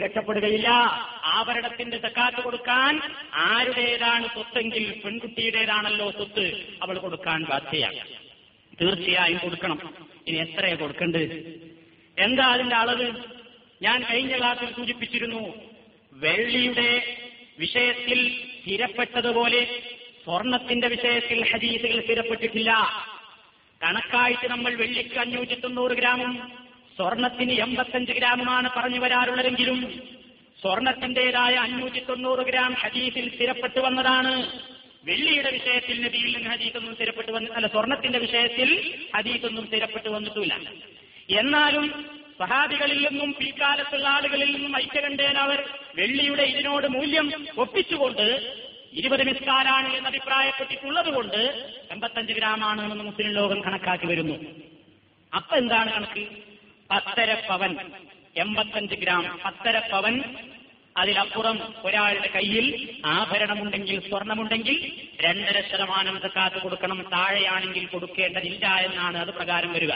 രക്ഷപ്പെടുകയില്ല. ആഭരണത്തിന്റെ തക്കാത്ത് കൊടുക്കാൻ ആരുടേതാണ് സ്വത്തെങ്കിൽ പെൺകുട്ടിയുടേതാണല്ലോ സ്വത്ത് അവൾ കൊടുക്കാൻ ബാധ്യയാണ് തീർച്ചയായും കൊടുക്കണം. ഇനി എത്രയാ കൊടുക്കേണ്ടത്? എന്താ അതിന്റെ അളവ്? ഞാൻ കഴിഞ്ഞ ക്ലാസ്സിൽ സൂചിപ്പിച്ചിരുന്നു വെള്ളിയുടെ വിഷയത്തിൽ സ്ഥിരപ്പെട്ടതുപോലെ സ്വർണത്തിന്റെ വിഷയത്തിൽ ഹദീസുകൾ സ്ഥിരപ്പെട്ടിട്ടില്ല. കണക്കായിട്ട് നമ്മൾ വെള്ളിക്ക് അഞ്ഞൂറ്റി തൊണ്ണൂറ് ഗ്രാമും സ്വർണത്തിന് എൺപത്തഞ്ച് ഗ്രാമമാണ് പറഞ്ഞു വരാറുള്ളതെങ്കിലും സ്വർണത്തിന്റേതായ അഞ്ഞൂറ്റി തൊണ്ണൂറ് ഗ്രാം ഹദീസിൽ സ്ഥിരപ്പെട്ടു വന്നതാണ്. വെള്ളിയുടെ വിഷയത്തിൽ നബിയിൽ നിന്ന് ഹദീസൊന്നും സ്ഥിരപ്പെട്ടു വന്ന അല്ല സ്വർണത്തിന്റെ വിഷയത്തിൽ ഹദീസൊന്നും സ്ഥിരപ്പെട്ടു വന്നിട്ടില്ല. എന്നാലും സഹാബികളിൽ നിന്നും പിൽക്കാലത്തുള്ള ആളുകളിൽ നിന്നും ഐക്യകണ്ഠേന അവർ വെള്ളിയുടെ ഇതിനോട് മൂല്യം ഒപ്പിച്ചുകൊണ്ട് ഇരുപത് മിസ്കാലാണ് എന്ന് അഭിപ്രായപ്പെട്ടിട്ടുള്ളത് കൊണ്ട് എൺപത്തഞ്ച് ഗ്രാമാണ് എന്ന് മുസ്ലിം ലോകം കണക്കാക്കി വരുന്നു. അപ്പൊ എന്താണ് കണക്ക്? പത്തര പവൻ എൺപത്തഞ്ച് ഗ്രാം പത്തര പവൻ അതിലപ്പുറം ഒരാളുടെ കയ്യിൽ ആഭരണമുണ്ടെങ്കിൽ സ്വർണമുണ്ടെങ്കിൽ രണ്ടര ശതമാനം സക്കാത്ത് കൊടുക്കണം. താഴെയാണെങ്കിൽ കൊടുക്കേണ്ടതില്ല എന്നാണ് അത് പ്രകാരം വരിക.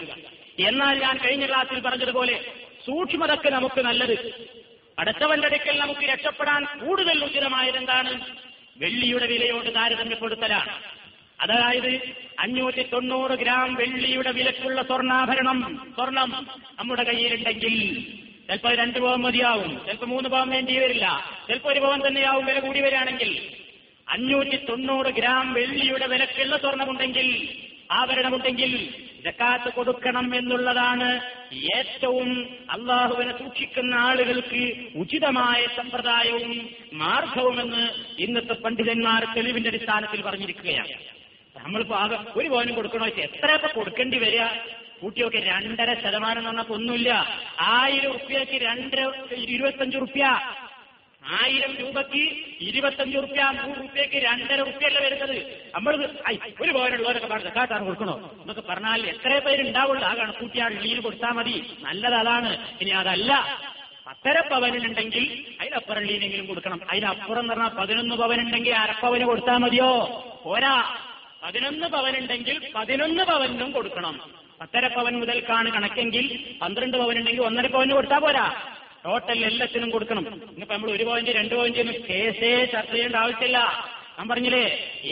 എന്നാൽ ഞാൻ കഴിഞ്ഞ ക്ലാസ്സിൽ പറഞ്ഞതുപോലെ സൂക്ഷ്മതക്ക് നമുക്ക് നല്ലത്. അടുത്തവന്റെ അടുക്കൽ നമുക്ക് രക്ഷപ്പെടാൻ കൂടുതൽ ഉചിതമായതെന്താണ്? വെള്ളിയുടെ വിലയോട് താരതമ്യപ്പെടുത്തലാണ്. അതായത് അഞ്ഞൂറ്റി തൊണ്ണൂറ് ഗ്രാം വെള്ളിയുടെ വിലക്കുള്ള സ്വർണാഭരണം. സ്വർണം നമ്മുടെ കയ്യിലുണ്ടെങ്കിൽ ചിലപ്പോൾ രണ്ട് പവൻ മതിയാവും. ചിലപ്പോൾ മൂന്ന് പവൻ വേണ്ടി വരില്ല. ചിലപ്പോൾ ഒരു പവൻ തന്നെയാവും വില കൂടി വരികയാണെങ്കിൽ. അഞ്ഞൂറ്റി തൊണ്ണൂറ് ഗ്രാം വെള്ളിയുടെ വിലക്കുള്ള സ്വർണമുണ്ടെങ്കിൽ ആഭരണമുണ്ടെങ്കിൽ ജക്കാത്ത് കൊടുക്കണം എന്നുള്ളതാണ് ഏറ്റവും അള്ളാഹുവിനെ സൂക്ഷിക്കുന്ന ആളുകൾക്ക് ഉചിതമായ സമ്പ്രദായവും മാർഗവുമെന്ന് ഇന്നത്തെ പണ്ഡിതന്മാർ തെളിവിന്റെ അടിസ്ഥാനത്തിൽ പറഞ്ഞിരിക്കുകയാണ്. നമ്മളിപ്പോ ആകെ ഒരു പവനും കൊടുക്കണോ വെച്ചാൽ എത്രയൊക്കെ കൊടുക്കേണ്ടി വരിക? കൂട്ടിയൊക്കെ രണ്ടര ശതമാനം എന്ന് പറഞ്ഞപ്പോ ഒന്നുമില്ല ആയിരം റുപ്യക്ക് രണ്ടര ഇരുപത്തഞ്ച് റുപ്യ ആയിരം രൂപക്ക് ഇരുപത്തഞ്ച് റുപ്യ നൂറ് റുപ്യക്ക് രണ്ടര റുപ്യല്ല വരുന്നത്? നമ്മൾ ഒരു പവനുള്ളവരൊക്കെ പറഞ്ഞു സക്കാത്താണ് കൊടുക്കണോ? എന്നൊക്കെ പറഞ്ഞാൽ എത്ര പേരുണ്ടാവുള്ളൂ ആ കണക്കൂട്ടിയാൽ ലീൽ കൊടുത്താൽ മതി. നല്ലത് അതാണ്. ഇനി അതല്ല. പത്തര പവനുണ്ടെങ്കിൽ അതിനപ്പുറം ലീനെങ്കിലും കൊടുക്കണം. അതിനപ്പുറം എന്ന് പറഞ്ഞാൽ പതിനൊന്ന് പവനുണ്ടെങ്കിൽ അരപ്പവന് കൊടുത്താൽ മതിയോ? പോരാ. പതിനൊന്ന് പവനുണ്ടെങ്കിൽ പതിനൊന്ന് പവനും കൊടുക്കണം. പത്തര പവൻ മുതൽക്കാണ് കണക്കെങ്കിൽ പന്ത്രണ്ട് പവനുണ്ടെങ്കിൽ ഒന്നര പവന് കൊടുത്താൽ പോരാ. ടോട്ടൽ എല്ലാത്തിനും കൊടുക്കണം. ഇന്നിപ്പോ നമ്മൾ ഒരു പോയിന്റ് രണ്ട് ഒന്നും കേസേ ചർച്ച ചെയ്യേണ്ട ആവശ്യമില്ല. ഞാൻ പറഞ്ഞില്ലേ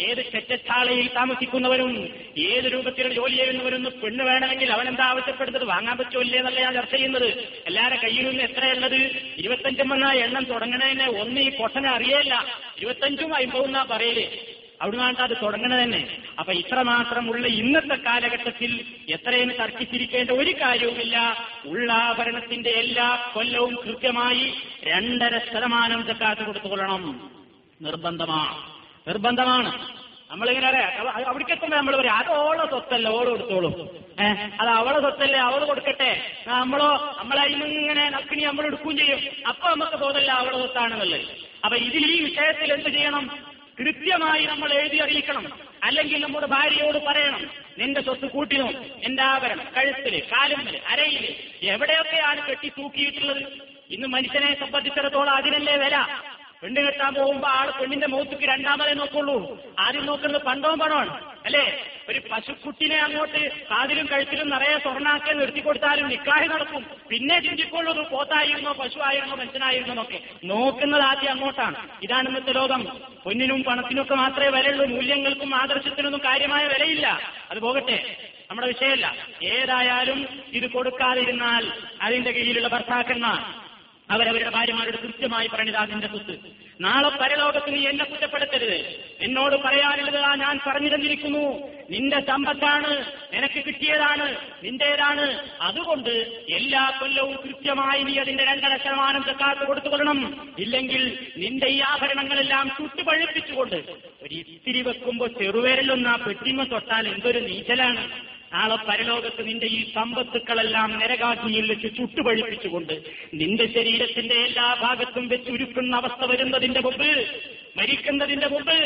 ഏത് ചെറ്റച്ചാളയിൽ താമസിക്കുന്നവരും ഏത് രൂപത്തിലുള്ള ജോലി ചെയ്യുന്നവരും പെണ്ണ് വേണമെങ്കിൽ അവൻ എന്താ ആവശ്യപ്പെടുന്നത്? വാങ്ങാൻ പറ്റുമല്ലേ എന്നല്ല ഞാൻ ചർച്ച ചെയ്യുന്നത്. എല്ലാവരുടെ കയ്യിൽ നിന്ന് എത്രയുള്ളത് ഇരുപത്തഞ്ചും എന്ന എണ്ണം തുടങ്ങണേനെ ഒന്ന് ഈ പൊട്ടനെ അറിയേല ഇരുപത്തഞ്ചും അമ്പതെന്നാ പറയൽ. അവിടുന്നാണ് അത് തുടങ്ങണത് തന്നെ. അപ്പൊ ഇത്രമാത്രമുള്ള ഇന്നത്തെ കാലഘട്ടത്തിൽ എത്രയും തർക്കിച്ചിരിക്കേണ്ട ഒരു കാര്യവുമില്ല. ഉള്ളാഭരണത്തിന്റെ എല്ലാ കൊല്ലവും കൃത്യമായി രണ്ടര ശതമാനം ചക്കാത്ത് കൊടുത്തുകൊള്ളണം. നിർബന്ധമാണ്. നിർബന്ധമാണ്. നമ്മളിങ്ങനെ അവിടേക്ക് എത്തുമ്പോ നമ്മൾ പറയും അത് ഓളെ സ്വത്തല്ല? ഓൾ കൊടുത്തോളും. ഏഹ് അത് അവളെ സ്വത്തല്ലേ? അവൾ കൊടുക്കട്ടെ. നമ്മളോ നമ്മളെ ഇങ്ങനെ നക്കിനി നമ്മൾ എടുക്കുകയും ചെയ്യും. അപ്പൊ നമുക്ക് തോന്നല്ല അവളെ സ്വത്താണെന്നുള്ളത്. അപ്പൊ ഇതിൽ ഈ വിഷയത്തിൽ എന്ത് ചെയ്യണം? കൃത്യമായി നമ്മൾ എഴുതി അറിയിക്കണം. അല്ലെങ്കിൽ നമ്മുടെ ഭാര്യയോട് പറയണം നിന്റെ സ്വത്ത് കൂട്ടിനോ? എന്റെ ആഭരണം കഴുത്തിൽ കാലുമ്മൽ അരയിൽ എവിടെയൊക്കെയാണ് കെട്ടി തൂക്കിയിട്ടുള്ളത്? ഇന്ന് മനുഷ്യനെ സംബന്ധിച്ചിടത്തോളം അതിനല്ലേ വില? പെണ്ണ് കെട്ടാൻ പോകുമ്പോ ആൾ പെണ്ണിന്റെ മുഖത്തേക്ക് രണ്ടാമതേ നോക്കുള്ളൂ. ആരും നോക്കുന്നത് പണ്ടവും പണമാണ് അല്ലേ? ഒരു പശുക്കുട്ടിനെ അങ്ങോട്ട് കാതിലും കഴുത്തിലും നിറയെ സ്വർണാക്കി നിർത്തി കൊടുത്താലും നിക്കാഹി നടക്കും. പിന്നെ ചിന്തിക്കൊള്ളൂ പോത്തായിരുന്നോ പശുവായിരുന്നോ മനുഷ്യനായിരുന്നോ എന്നൊക്കെ. നോക്കുന്നത് ആദ്യം അങ്ങോട്ടാണ്. ഇതാണ് ഇന്നത്തെ ലോകം. പൊന്നിനും പണത്തിനൊക്കെ മാത്രമേ വിലയുള്ളൂ മൂല്യങ്ങൾക്കും ആദർശത്തിനൊന്നും കാര്യമായ വിലയില്ല. അത് പോകട്ടെ നമ്മുടെ വിഷയമല്ല. ഏതായാലും ഇത് കൊടുക്കാതിരുന്നാൽ അതിന്റെ കീഴിലുള്ള ഭർത്താക്കന്മാർ അവരവരുടെ ഭാര്യമാരോട് കൃത്യമായി പറഞ്ഞത് അതിന്റെ സ്വത്ത് നാളെ പരലോകത്ത് നീ എന്നെ കുറ്റപ്പെടുത്തരുത്. എന്നോട് പറയാനുള്ളത് ആ ഞാൻ പറഞ്ഞു തന്നിരിക്കുന്നു നിന്റെ സമ്പത്താണ് നിനക്ക് കിട്ടിയതാണ് നിന്റേതാണ്. അതുകൊണ്ട് എല്ലാ കൊല്ലവും കൃത്യമായി നീ അതിന്റെ രണ്ടര ശതമാനം സക്കാത്ത് കൊടുത്തുകൊള്ളണം ഇല്ലെങ്കിൽ നിന്റെ ഈ ആഭരണങ്ങളെല്ലാം ചുട്ടുപഴുപ്പിച്ചുകൊണ്ട് ഒരു ഇത്തിരി വെക്കുമ്പോൾ ചെറുവേരലൊന്ന് ആ പെട്ടിമ തൊട്ടാൽ എന്തൊരു നീച്ചലാണ്. നാളെ പരലോകത്ത് നിന്റെ ഈ സമ്പത്തുക്കളെല്ലാം നരകാഗ്നിയിൽ വെച്ച് ചുട്ടുപഴിപ്പിച്ചുകൊണ്ട് നിന്റെ ശരീരത്തിന്റെ എല്ലാ ഭാഗത്തും വെച്ച് ഉരുക്കുന്ന അവസ്ഥ വരുന്നതിന്റെ മുമ്പ് മരിക്കുന്നതിന്റെ മുമ്പ്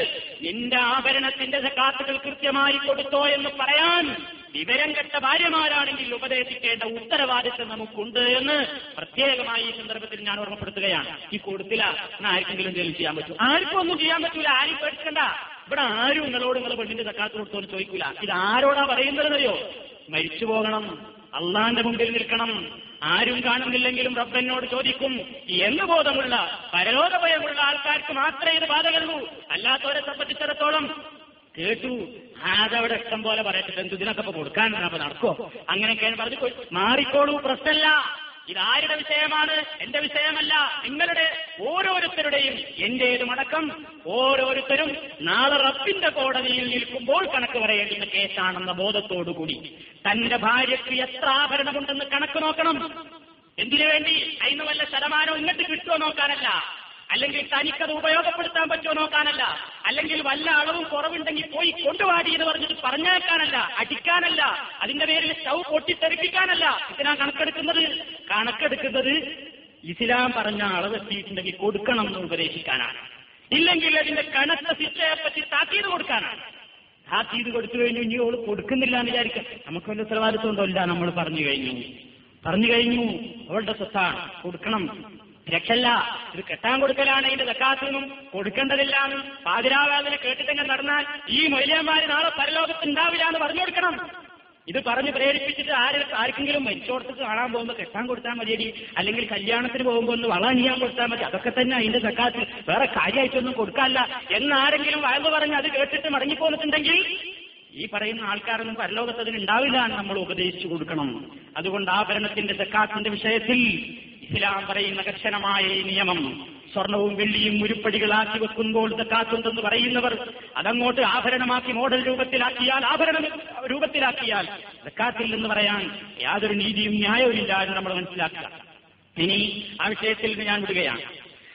നിന്റെ ആഭരണത്തിന്റെ കാത്തുകൾ കൃത്യമായി കൊടുത്തോ എന്ന് പറയാൻ വിവരം കെട്ട ഭാര്യമാരാണെങ്കിൽ ഉപദേശിക്കേണ്ട ഉത്തരവാദിത്വം നമുക്കുണ്ട് എന്ന് പ്രത്യേകമായി ഈ സന്ദർഭത്തിൽ ഞാൻ ഓർമ്മപ്പെടുത്തുകയാണ്. ഈ കൊടുത്തില്ല എന്നാൽ ആർക്കെങ്കിലും എന്തെങ്കിലും ചെയ്യാൻ പറ്റും ആർക്കും ഒന്നും ചെയ്യാൻ പറ്റൂല. ആരും പേടിക്കണ്ട. ഇവിടെ ആരും നിങ്ങളോട് നിങ്ങൾ പെണ്ണിന്റെ സക്കാത്ത് കൊടുത്തോന്ന് ചോദിക്കൂല. ഇത് ആരോടാ പറയുന്നതെന്നറിയോ? മരിച്ചു പോകണം. അള്ളാന്റെ മുമ്പിൽ നിൽക്കണം. ആരും കാണുന്നില്ലെങ്കിലും റബ്ബനോട് ചോദിക്കും. എന്ന് ബോധമുള്ള പരലോക ഭയമുള്ള ആൾക്കാർക്ക് മാത്രമേ ഇത് ബാധകള്ളൂ അല്ലാത്തവരെ സംബന്ധിച്ചിടത്തോളം കേട്ടു. അതവിടെ ഇഷ്ടം പോലെ പറയട്ടെ എന്ത് ഇതിനൊക്കെ ഇപ്പൊ കൊടുക്കാനാണ് അപ്പൊ നടക്കോ അങ്ങനെയൊക്കെയാണ് പറഞ്ഞു. മാറിക്കോളൂ പ്രശ്നമല്ല. ഇതാരുടെ വിഷയമാണ്? എന്റെ വിഷയമല്ല. നിങ്ങളുടെ ഓരോരുത്തരുടെയും എന്റേതും മടക്കം ഓരോരുത്തരും നാളെ റബ്ബിന്റെ കോടതിയിൽ നിൽക്കുമ്പോൾ കണക്ക് പറയേണ്ടുന്ന കേസാണെന്ന ബോധത്തോടുകൂടി. തന്റെ ഭാര്യയ്ക്ക് എത്ര ആഭരണമുണ്ടെന്ന് കണക്ക് നോക്കണം. എന്തിനു വേണ്ടി? അതിന് വല്ല ശതമാനം ഇങ്ങോട്ട് കിട്ടുമോ നോക്കാനല്ല. അല്ലെങ്കിൽ തനിക്കത് ഉപയോഗപ്പെടുത്താൻ പറ്റുമോ നോക്കാനല്ല. അല്ലെങ്കിൽ വല്ല അളവും കുറവുണ്ടെങ്കിൽ പോയി കൊണ്ടുവാടി എന്ന് പറഞ്ഞിട്ട് പറഞ്ഞേക്കാനല്ല അടിക്കാനല്ല അതിന്റെ പേരിൽ സ്റ്റൗ പൊട്ടിത്തെറിപ്പിക്കാനല്ല. ഇതിനാ കണക്കെടുക്കുന്നത്? കണക്കെടുക്കുന്നത് ഇസ്ലാം പറഞ്ഞ അളവ് എത്തിയിട്ടുണ്ടെങ്കിൽ കൊടുക്കണം എന്ന് ഉപദേശിക്കാനാണ്. ഇല്ലെങ്കിൽ അതിന്റെ കനത്ത ശിക്ഷയെപ്പറ്റി താക്കീത് കൊടുക്കാനാണ്. താക്കീത് കൊടുത്തു കഴിഞ്ഞു ഇനി അവൾ കൊടുക്കുന്നില്ല എന്ന് വിചാരിക്കാം. നമുക്ക് വലിയ ഉത്തരവാദിത്വം ഉണ്ടോ? ഇല്ല നമ്മൾ പറഞ്ഞു കഴിഞ്ഞു. പറഞ്ഞു കഴിഞ്ഞു. അവളുടെ സ്വത്താണ്. കൊടുക്കണം. രക്ഷല്ല. ഇത് കെട്ടാൻ കൊടുക്കലാണ് ഇതിന്റെ തക്കാത്തിനും കൊടുക്കേണ്ടതില്ലാന്നും പാതിരാവാതിനെ കേട്ടിട്ടെങ്കിൽ നടന്നാൽ ഈ മൊയ്ലിയന്മാര് നാളെ പരലോകത്ത് ഉണ്ടാവില്ല എന്ന് പറഞ്ഞു കൊടുക്കണം. ഇത് പറഞ്ഞ് പ്രേരിപ്പിച്ചിട്ട് ആര് ആർക്കെങ്കിലും മരിച്ചോടത്ത് കാണാൻ പോകുമ്പോൾ കെട്ടാൻ കൊടുത്താൽ മതിയടി. അല്ലെങ്കിൽ കല്യാണത്തിന് പോകുമ്പോൾ ഒന്ന് വള അണിയാൻ കൊടുത്താൽ മതി. അതൊക്കെ തന്നെ അതിന്റെ സക്കാത്ത് വേറെ കാര്യമായിട്ടൊന്നും കൊടുക്കാല്ല. എന്നാരെങ്കിലും വയമ്പ് പറഞ്ഞ് അത് കേട്ടിട്ട് മടങ്ങിപ്പോന്നിട്ടുണ്ടെങ്കിൽ ഈ പറയുന്ന ആൾക്കാരൊന്നും പരലോകത്ത് അതിന് ഉണ്ടാവില്ല എന്ന് നമ്മൾ ഉപദേശിച്ചു കൊടുക്കണം. അതുകൊണ്ട് ആഭരണത്തിന്റെ സക്കാത്തിന്റെ വിഷയത്തിൽ ഇസ്ലാം പറയുന്ന കർശനമായ ഈ നിയമം സ്വർണവും വെള്ളിയും ഉരുപ്പടികളാക്കി വെക്കുമ്പോൾ സക്കാത്തുണ്ടെന്ന് പറയുന്നവർ അതങ്ങോട്ട് ആഭരണമാക്കി മോഡൽ രൂപത്തിലാക്കിയാൽ ആഭരണ രൂപത്തിലാക്കിയാൽ സക്കാത്തിൽ എന്ന് പറയാൻ യാതൊരു നീതിയും ന്യായവും ഇല്ല എന്ന് നമ്മൾ മനസ്സിലാക്കുക. ഇനി ആ വിഷയത്തിൽ ഞാൻ വിടുകയാണ്.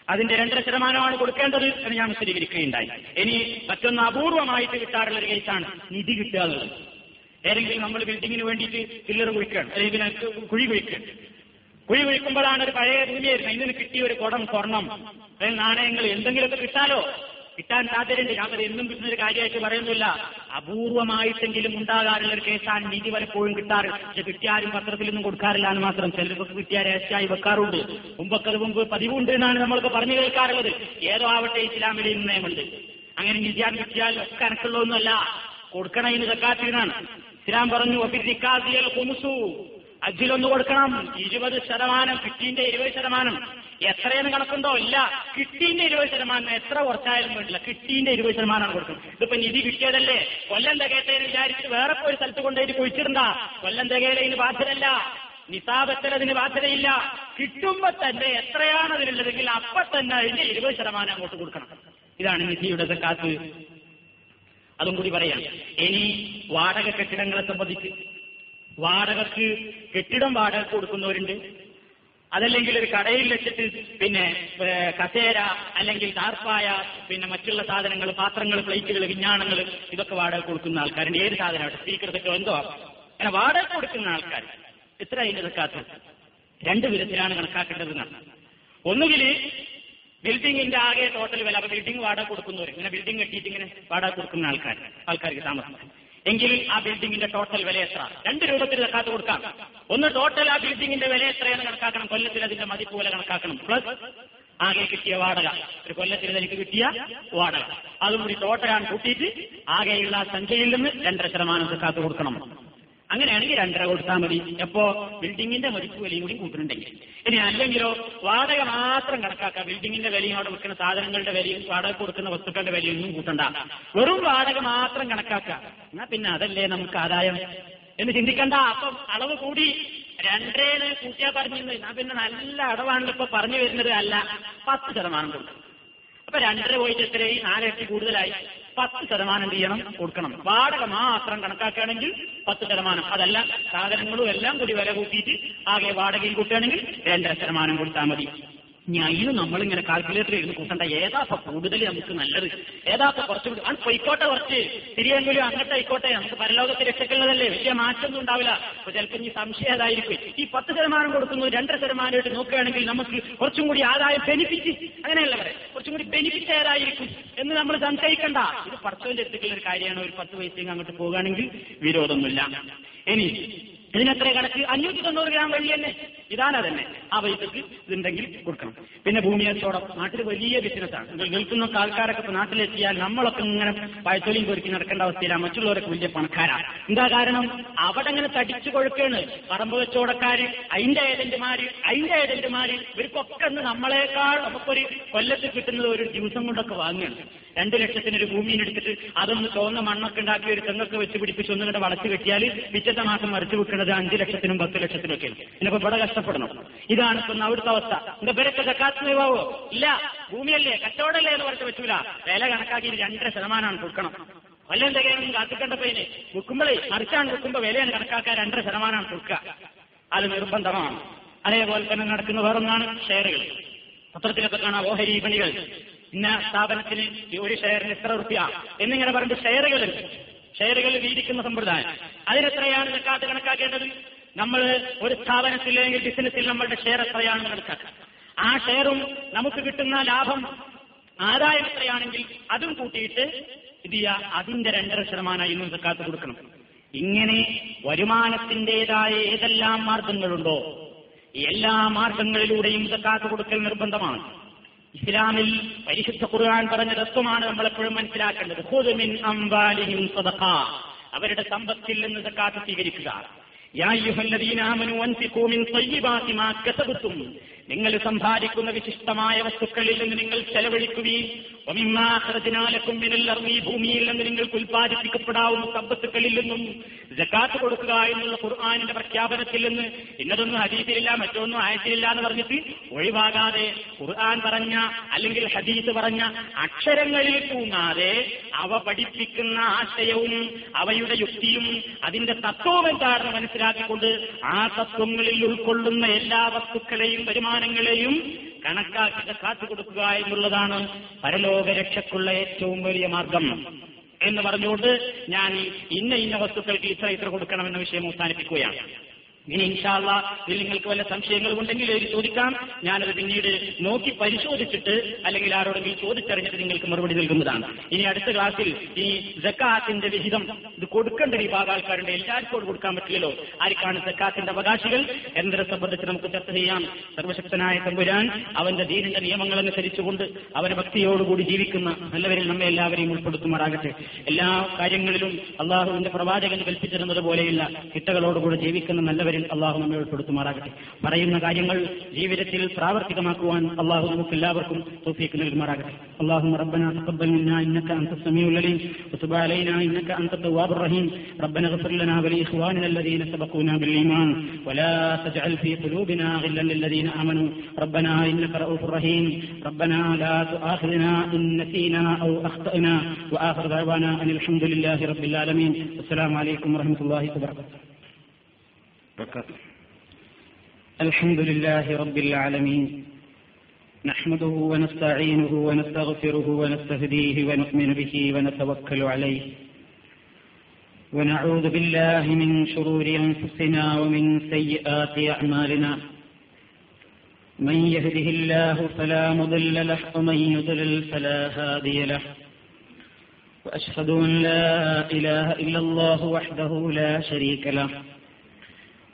അതിന്റെ രണ്ടര ശതമാനമാണ് കൊടുക്കേണ്ടത് എന്ന് ഞാൻ വിശദീകരിക്കുകയുണ്ടായി ഇനി മറ്റൊന്ന് അപൂർവമായിട്ട് കിട്ടാറുള്ള ഒരു കേസാണ് നിധി കിട്ടുക എന്നുള്ളത്. ഏതെങ്കിലും നമ്മൾ ബിൽഡിങ്ങിന് വേണ്ടിയിട്ട് പില്ലർ കുഴിക്കണം അല്ലെങ്കിൽ കുഴി കുഴിക്കുകയാണ് കുഴി കുഴിക്കുമ്പോഴാണ് ഒരു പഴയ ഭൂമിയായിരുന്നു ഇതിന് കിട്ടിയ ഒരു കുടം സ്വർണം. അല്ലെങ്കിൽ നാണയങ്ങൾ എന്തെങ്കിലുമൊക്കെ കിട്ടാലോ? കിട്ടാൻ സാധ്യതയുണ്ട്. ഞാൻ അത് എന്നും കിട്ടുന്ന ഒരു കാര്യമായിട്ട് പറയുന്നില്ല. അപൂർവമായിട്ടെങ്കിലും ഉണ്ടാകാറുള്ള ഒരു കേസാണ് നീതി പലപ്പോഴും കിട്ടാറ്. പക്ഷെ കിട്ടിയാരും പത്രത്തിലൊന്നും കൊടുക്കാറില്ല എന്ന് മാത്രം. ചിലർക്ക് കിട്ടിയ രഹസ്യമായി വെക്കാറുണ്ട്. മുമ്പൊക്കെ മുമ്പ് പതിവുണ്ട് എന്നാണ് നമ്മൾക്ക് പറഞ്ഞു കേൾക്കാറുള്ളത്. ഏതോ ആവട്ടെ ഇസ്ലാമിലെ നിയമമുണ്ട്. അങ്ങനെ നിത്യാൻ കിട്ടിയാൽ ഒക്കെ അനക്കുള്ളതൊന്നുമല്ല ഇന്ന് സക്കാത്തിനാണ്. ഇസ്ലാം പറഞ്ഞു അജിലൊന്ന് കൊടുക്കണം. ഇരുപത് ശതമാനം കിട്ടീന്റെ ഇരുപത് ശതമാനം. എത്രയെന്ന് കണക്കുണ്ടോ? ഇല്ല. കിട്ടീന്റെ ഇരുപത് ശതമാനം എത്ര കുറച്ചായാലും വേണ്ടില്ല കിട്ടീന്റെ ഇരുപത് ശതമാനമാണ് കൊടുക്കുന്നത്. ഇതിപ്പോ നിധി കിട്ടിയതല്ലേ? കൊല്ലം തികയത്തേന്ന് വിചാരിച്ചിട്ട് വേറെ ഒരു സ്ഥലത്ത് കൊണ്ടുപോയിട്ട് കുഴിച്ചിടണ്ട. കൊല്ലം തികയിലതിന് ബാധ്യതയല്ല. നിസാബത്തിൽ അതിന് ബാധ്യതയില്ല. കിട്ടുമ്പോ തന്നെ എത്രയാണ് അതിനുള്ളതെങ്കിൽ അപ്പൊ തന്നെ അതിന്റെ ഇരുപത് ശതമാനം അങ്ങോട്ട് കൊടുക്കണം. ഇതാണ് നിധിയുടെ കാത്ത്. അതും കൂടി പറയാം. ഇനി വാടക കെട്ടിടങ്ങളെ സംബന്ധിച്ച് വാടകക്ക് കെട്ടിടം വാടക കൊടുക്കുന്നവരുണ്ട്. അതല്ലെങ്കിൽ ഒരു കടയിൽ വെച്ചിട്ട് പിന്നെ കസേര അല്ലെങ്കിൽ താർപ്പായ പിന്നെ മറ്റുള്ള സാധനങ്ങൾ പാത്രങ്ങൾ പ്ലേറ്റുകൾ വിഞ്ഞാണങ്ങൾ ഇതൊക്കെ വാടക കൊടുക്കുന്ന ആൾക്കാരുണ്ട്. ഏത് സാധനമായിട്ട് സ്പീക്കർ ഇതൊക്കെ എന്തോ അങ്ങനെ വാടക കൊടുക്കുന്ന ആൾക്കാർ. എത്ര അതിന്റെ കാത്ത് രണ്ട് വിധത്തിലാണ് കണക്കാക്കേണ്ടത് എന്നാണ് ഒന്നുകിൽ ബിൽഡിങ്ങിന്റെ ആകെ ടോട്ടൽ വില അപ്പൊ ബിൽഡിംഗ് വാടക കൊടുക്കുന്നവർ ഇങ്ങനെ ബിൽഡിംഗ് കെട്ടിയിട്ട് ഇങ്ങനെ വാടക കൊടുക്കുന്ന ആൾക്കാർ ആൾക്കാർക്ക് താമസം. എങ്കിൽ ആ ബിൽഡിങ്ങിന്റെ ടോട്ടൽ വില എത്ര? രണ്ട് രൂപത്തിൽ കാത്തു കൊടുക്കാം. ഒന്ന് ടോട്ടൽ ആ ബിൽഡിങ്ങിന്റെ വില എത്രയാണ് കണക്കാക്കണം? കൊല്ലത്തിൽ അതിന്റെ മതിപ്പ് വില കണക്കാക്കണം. പ്ലസ് ആകെ കിട്ടിയ വാടക. ഒരു കൊല്ലത്തിൽ എനിക്ക് കിട്ടിയ വാടക. അതും കൂടി ടോട്ടലാണ് കൂട്ടിയിട്ട് ആകെയുള്ള സംഖ്യയിൽ നിന്ന് രണ്ടര ശതമാനം കാത്തു കൊടുക്കണം. അങ്ങനെയാണെങ്കിൽ രണ്ടര കൊടുത്താൽ മതി. എപ്പോ? ബിൽഡിങ്ങിന്റെ മതിപ്പ് വിലയും കൂടി കൂട്ടുന്നുണ്ടെങ്കിൽ. ഇനി അല്ലെങ്കിലോ വാടക മാത്രം കണക്കാക്കാം. ബിൽഡിങ്ങിന്റെ വിലയും അവിടെ വിൽക്കുന്ന സാധനങ്ങളുടെ വിലയും വാടക കൊടുക്കുന്ന വസ്തുക്കളുടെ വിലയും ഒന്നും കൂട്ടണ്ട. വെറും വാടക മാത്രം കണക്കാക്കാം. എന്നാ പിന്നെ അതല്ലേ നമുക്ക് ആദായം? എന്ന് ചിന്തിക്കണ്ട. അപ്പം അളവ് കൂടി രണ്ടേന്ന് കൂട്ടിയാ പറഞ്ഞിരുന്നത്. ഞാൻ പിന്നെ നല്ല അടവാണല്ലോ ഇപ്പൊ പറഞ്ഞു വരുന്നത്. അല്ല പത്ത് ശതമാനം കൊടുക്കും അപ്പൊ രണ്ടര പോയിട്ട് എത്രയായി? നാലിരട്ടി കൂടുതലായി. പത്ത് ശതമാനം എന്ത് ചെയ്യണം? കൊടുക്കണം. വാടക മാത്രം കണക്കാക്കുകയാണെങ്കിൽ പത്ത് ശതമാനം. അതല്ല സാധനങ്ങളും എല്ലാം കൂടി വില കൂട്ടിയിട്ട് ആകെ വാടകയിൽ കൂട്ടുകയാണെങ്കിൽ രണ്ടര ശതമാനം കൊടുത്താൽ മതി. ഇത് നമ്മളിങ്ങനെ കാൽക്കുലേറ്റർ ഇരുന്ന് കൂട്ടണ്ട. ഏതാ ഇപ്പൊ കൂടുതൽ നമുക്ക് നല്ലത്? ഏതാ കുറച്ച് ആണ് പൊയ്ക്കോട്ടെ കുറച്ച്. തിരിയെങ്കിലും അങ്ങോട്ട് ആയിക്കോട്ടെ. നമുക്ക് പരലോകത്തെ രക്ഷക്കുള്ളതല്ലേ വലിയ മാറ്റമൊന്നും ഉണ്ടാവില്ല. അപ്പൊ ചിലപ്പോൾ ഈ സംശയം അതായിരിക്കും ഈ പത്ത് ശതമാനം കൊടുക്കുന്നു രണ്ടര ശതമാനമായിട്ട് നോക്കുകയാണെങ്കിൽ നമുക്ക് കുറച്ചും കൂടി ആദായം ബെനിഫിറ്റ് അങ്ങനെയല്ല? പറയാം കുറച്ചും കൂടി ബെനിഫിറ്റ് ഏതായിരിക്കും എന്ന് നമ്മൾ സംശയിക്കണ്ട. ഇത് പടച്ചവന്റെ അടുത്തേക്കുള്ള ഒരു കാര്യമാണ്. ഒരു പത്ത് പൈസയും അങ്ങോട്ട് പോകുകയാണെങ്കിൽ വിരോധമൊന്നുമില്ല. ഇനി ഇതിനെത്ര കണക്ക്? അഞ്ഞൂറ്റി തൊണ്ണൂറ് ഗ്രാം വെള്ളി തന്നെ. ഇതാണ് തന്നെ. ആ പൈസക്ക് ഇതുണ്ടെങ്കിൽ കൊടുക്കണം. പിന്നെ ഭൂമി കച്ചവടം. നാട്ടിൽ വലിയ ബിസിനസ്സാണ്. ഗൾഫിൽ ആൾക്കാരൊക്കെ ഇപ്പൊ നാട്ടിലെത്തിയാൽ നമ്മളൊക്കെ ഇങ്ങനെ പഴത്തൊലിയും പൊരുക്കി നടക്കേണ്ട അവസ്ഥയിലാണ്. മറ്റുള്ളവരൊക്കെ വലിയ പണക്കാരാണ് എന്താ കാരണം? അവിടെ ഇങ്ങനെ തടിച്ചു കൊഴുക്കാണ്. പറമ്പ് കച്ചവടക്കാര് അതിന്റെ ഏജന്റുമാര് അതിന്റെ ഏജന്റുമാര് ഇവർക്കൊക്കെ ഒന്ന് നമ്മളെക്കാൾ നമുക്കൊരു കൊല്ലത്തിൽ കിട്ടുന്നത് ഒരു ദിവസം കൊണ്ടൊക്കെ വാങ്ങുകയാണ്. രണ്ടു ലക്ഷത്തിന് ഒരു ഭൂമിയിൽ എടുത്തിട്ട് അതൊന്ന് തോന്ന മണ്ണൊക്കെ ഉണ്ടാക്കി ഒരു തെങ്ങൊക്കെ വെച്ച് പിടിപ്പിച്ച് ഒന്നുകൂടെ വളച്ചു കെട്ടിയാൽ പിറ്റത്തെ മാസം മറിച്ചു വെക്കുന്നത് അഞ്ചു ലക്ഷത്തിനും പത്ത് ലക്ഷത്തിനും ഒക്കെയാണ്. പിന്നെ ഇവിടെ കഷ്ടപ്പെടണം ഇതാണ് ഇപ്പൊ അവിടുത്തെ അവസ്ഥ. എന്റെ പേരൊക്കെ ജക്കാത്ത് നിവാവോ ഇല്ല. ഭൂമിയല്ലേ? കച്ചവടമല്ലേ എന്ന് പറഞ്ഞു പറ്റൂല. വില കണക്കാക്കി രണ്ടര ശതമാനമാണ് കൊടുക്കണം. വല്ല തികയൊന്നും കാത്തിക്കേണ്ട പേന് വിൽക്കുമ്പോഴേ മറിച്ചാണ് വിൽക്കുമ്പോൾ വിലയാണ് കണക്കാക്കാൻ രണ്ടര ശതമാനമാണ് കൊടുക്കുക. അത് നിർബന്ധമാണ്. അതേപോലെ തന്നെ നടക്കുന്ന വേറൊന്നാണ് ഷെയറുകൾ. പത്രത്തിലൊക്കെ കാണാം ഓഹരി വിപണികൾ. ഇന്ന സ്ഥാപനത്തിന് ഒരു ഷെയറിന് ഇത്ര റുപ്യ? എന്നിങ്ങനെ പറഞ്ഞിട്ട് ഷെയറുകൾ ഷെയറുകൾ വീതിക്കുന്ന സമ്പ്രദായം. അതിനെത്രയാണ് ജക്കാത്ത് കണക്കാക്കേണ്ടത്? നമ്മൾ ഒരു സ്ഥാപനത്തിൽ അല്ലെങ്കിൽ ബിസിനസ്സിൽ നമ്മളുടെ ഷെയർ എത്രയാണെന്ന് കണക്കാക്കുക ആ ഷെയറും നമുക്ക് കിട്ടുന്ന ലാഭം ആദായം എത്രയാണെങ്കിൽ അതും കൂട്ടിയിട്ട് ഇത് അതിന്റെ രണ്ടര ശതമാനമായി ഇന്നും സക്കാത്ത് കൊടുക്കണം. ഇങ്ങനെ വരുമാനത്തിന്റേതായ ഏതെല്ലാം മാർഗങ്ങളുണ്ടോ? എല്ലാ മാർഗങ്ങളിലൂടെയും സക്കാത്ത് കൊടുക്കൽ നിർബന്ധമാണ്. ഇസ്ലാമിൽ പരിശുദ്ധ ഖുർആൻ പറഞ്ഞ തത്വമാണ് നമ്മളെപ്പോഴും മനസ്സിലാക്കേണ്ടത്. അവരുടെ സമ്പത്തിൽ നിന്ന് സക്കാത്ത് സ്വീകരിക്കുക. നിങ്ങൾ സമ്പാദിക്കുന്ന വിശിഷ്ടമായ വസ്തുക്കളിൽ നിന്ന് നിങ്ങൾ ചെലവഴിക്കുകയും അർളി ഭൂമിയിൽ നിന്ന് നിങ്ങൾക്ക് ഉൽപ്പാദിപ്പിക്കപ്പെടാവുന്ന സമ്പത്തുക്കളിൽ നിന്നും ജക്കാത്ത് കൊടുക്കുക എന്നുള്ള ഖുർആാനിന്റെ പ്രഖ്യാപനത്തിൽ നിന്ന് ഇന്നതൊന്നും ഹദീസിലില്ല മറ്റൊന്നും ആയത്തിലില്ല എന്ന് പറഞ്ഞിട്ട് ഒഴിവാകാതെ ഖുർആൻ പറഞ്ഞ അല്ലെങ്കിൽ ഹദീസ് പറഞ്ഞ അക്ഷരങ്ങളിൽ തൂങ്ങാതെ അവ പഠിപ്പിക്കുന്ന ആശയവും അവയുടെ യുക്തിയും അതിന്റെ തത്വവും എന്താണെന്ന് മനസ്സിലാക്കിക്കൊണ്ട് ആ തത്വങ്ങളിൽ ഉൾക്കൊള്ളുന്ന എല്ലാ വസ്തുക്കളെയും വരുമാനങ്ങളെയും കണക്കാക്കി കാത്തു കൊടുക്കുക എന്നുള്ളതാണ് പരലോക രക്ഷക്കുള്ള ഏറ്റവും വലിയ മാർഗം. എന്ന് പറഞ്ഞുകൊണ്ട് ഞാൻ ഇന്ന ഇന്ന വസ്തുക്കൾക്ക് ഇത്ര ഇത്ര കൊടുക്കണമെന്ന വിഷയം അവസാനിപ്പിക്കുകയാണ്. ഇനി ഇൻഷാല്ല ഇതിൽ നിങ്ങൾക്ക് വല്ല സംശയങ്ങളും ഉണ്ടെങ്കിൽ അവർ ചോദിക്കാം. ഞാനത് പിന്നീട് നോക്കി പരിശോധിച്ചിട്ട് അല്ലെങ്കിൽ ആരോടെങ്കിലും ചോദിച്ചറിഞ്ഞിട്ട് നിങ്ങൾക്ക് മറുപടി നൽകുന്നതാണ്. ഇനി അടുത്ത ക്ലാസ്സിൽ ഈ ജക്കാത്തിന്റെ വിഹിതം ഇത് കൊടുക്കേണ്ട വിഭാഗം ആൾക്കാരുണ്ട് എല്ലാവർക്കും കൊടുക്കാൻ പറ്റില്ലല്ലോ. ആർക്കാണ് ജക്കാത്തിന്റെ അവകാശികൾ? എന്നതിനെ സംബന്ധിച്ച് നമുക്ക് ചർച്ച ചെയ്യാം. സർവശക്തനായ തമ്പുരാൻ അവന്റെ ദീനിന്റെ നിയമങ്ങൾ അനുസരിച്ചുകൊണ്ട് അവരെ ഭക്തിയോടുകൂടി ജീവിക്കുന്ന നല്ലവരിൽ നമ്മെ എല്ലാവരെയും ഉൾപ്പെടുത്തുമാറാകട്ടെ. എല്ലാ കാര്യങ്ങളിലും അള്ളാഹുവിന്റെ പ്രവാചകൻ കൽപ്പിച്ചിരുന്നത് പോലെയുള്ള കിട്ടകളോടുകൂടി ജീവിക്കുന്ന നല്ലവരിൽ അള്ളാഹു നമ്മെ ഉൾപ്പെടുത്തുമാറാകട്ടെ പറയുന്ന കാര്യങ്ങൾ ജീവിതത്തിൽ പ്രാവർത്തികമാക്കുവാൻ അള്ളാഹു നമുക്ക് എല്ലാവർക്കും തോഫിക്ക് നൽകുമാറാകട്ടെ അള്ളാഹു ربنا تقبل منا انك انت السميع العليم وتب علينا انك انت التواب الرحيم ربنا اغفر لنا ولاخواننا الذين سبقونا بالايمان ولا تجعل في قلوبنا غلا للذين امنوا ربنا انك رؤوف رحيم ربنا لا تؤاخذنا ان نسينا او اخطانا واخر دعوانا ان الحمد لله رب العالمين السلام عليكم ورحمه الله وبركاته وبركاته الحمد لله رب العالمين. نحمده ونستعينه ونستغفره ونستهديه ونؤمن به ونتوكل عليه. ونعوذ بالله من شرور أنفسنا ومن سيئات أعمالنا. من يهده الله فلا مضل له ومن يضلل فلا هادي له. وأشهد أن لا إله إلا الله وحده لا شريك له.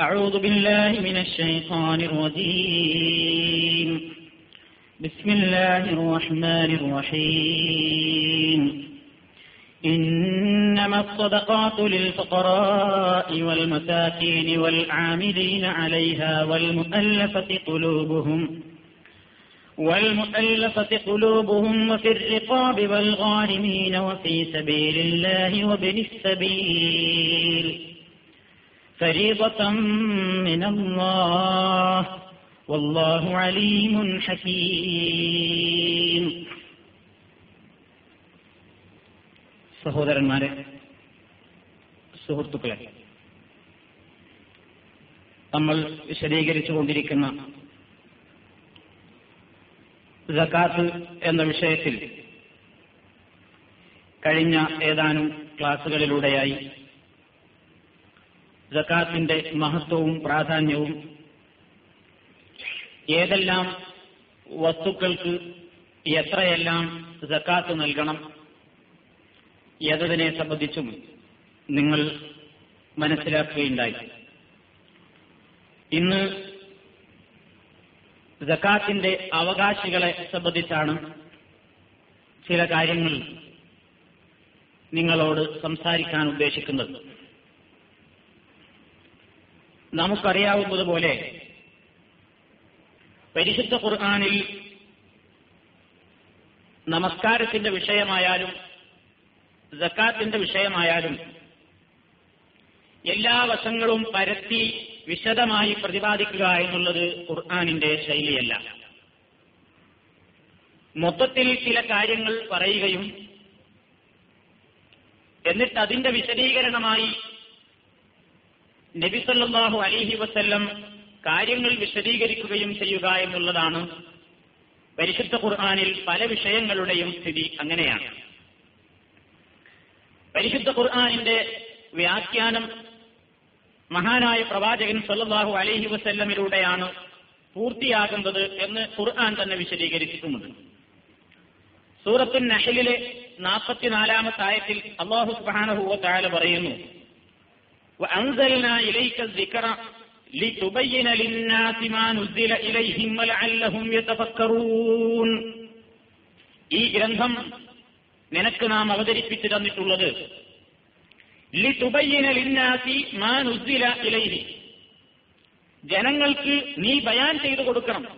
أعوذ بالله من الشيطان الرجيم. بسم الله الرحمن الرحيم. إنما الصدقات للفقراء والمساكين والعاملين عليها والمؤلفة قلوبهم والمؤلفة قلوبهم وفي الرقاب والغارمين وفي سبيل الله وابن السبيل. فريضة من الله والله عليم حكيم സഹോദരന്മാരെ സുഹൃത്തുക്കളെ നമ്മൾ വിശദീകരിച്ചുകൊണ്ടിരിക്കുന്ന സക്കാത്ത് എന്ന വിഷയത്തിൽ കഴിഞ്ഞ ഏതാനും ക്ലാസുകളിലൂടെയായി സക്കാത്തിന്റെ മഹത്വവും പ്രാധാന്യവും. ഏതെല്ലാം വസ്തുക്കൾക്ക് എത്രയെല്ലാം സക്കാത്ത് നൽകണം? എന്നതിനെ സംബന്ധിച്ചും നിങ്ങൾ മനസ്സിലാക്കുകയുണ്ടായി. ഇന്ന് ജക്കാത്തിന്റെ അവകാശികളെ സംബന്ധിച്ചാണ് ചില കാര്യങ്ങൾ നിങ്ങളോട് സംസാരിക്കാൻ ഉദ്ദേശിക്കുന്നത്. നമുക്കറിയാവുന്നതുപോലെ പരിശുദ്ധ ഖുർആാനിൽ നമസ്കാരത്തിന്റെ വിഷയമായാലും ജക്കാത്തിന്റെ വിഷയമായാലും എല്ലാ വശങ്ങളും പരത്തി വിശദമായി പ്രതിപാദിക്കുക എന്നുള്ളത് ഖുർആാനിന്റെ ശൈലിയല്ല. മൊത്തത്തിൽ ചില കാര്യങ്ങൾ പറയുകയും എന്നിട്ട് അതിന്റെ വിശദീകരണമായി നബിസല്ലാഹു അലിഹി വസ്ല്ലം കാര്യങ്ങൾ വിശദീകരിക്കുകയും ചെയ്യുക എന്നുള്ളതാണ് പരിശുദ്ധ ഖുർആാനിൽ പല വിഷയങ്ങളുടെയും സ്ഥിതി അങ്ങനെയാണ്. പരിശുദ്ധ ഖുർആാനിന്റെ വ്യാഖ്യാനം മഹാനായ പ്രവാചകൻ സല്ലാഹു അലൈഹി വസ്ല്ലമിലൂടെയാണ് പൂർത്തിയാകുന്നത് എന്ന് ഖുർആൻ തന്നെ വിശദീകരിച്ചിട്ടുമുണ്ട്. സൂറത്തുൻ നഹലിലെ നാൽപ്പത്തിനാലാമത്തെ ആയത്തിൽ അള്ളാഹു സുബാനഹുവ താല പറയുന്നു ഈ ഗ്രന്ഥം നിനക്ക് നാം അവതരിപ്പിച്ചു തന്നിട്ടുള്ളത്. ജനങ്ങൾക്ക് നീ ബയാൻ ചെയ്തു കൊടുക്കണം.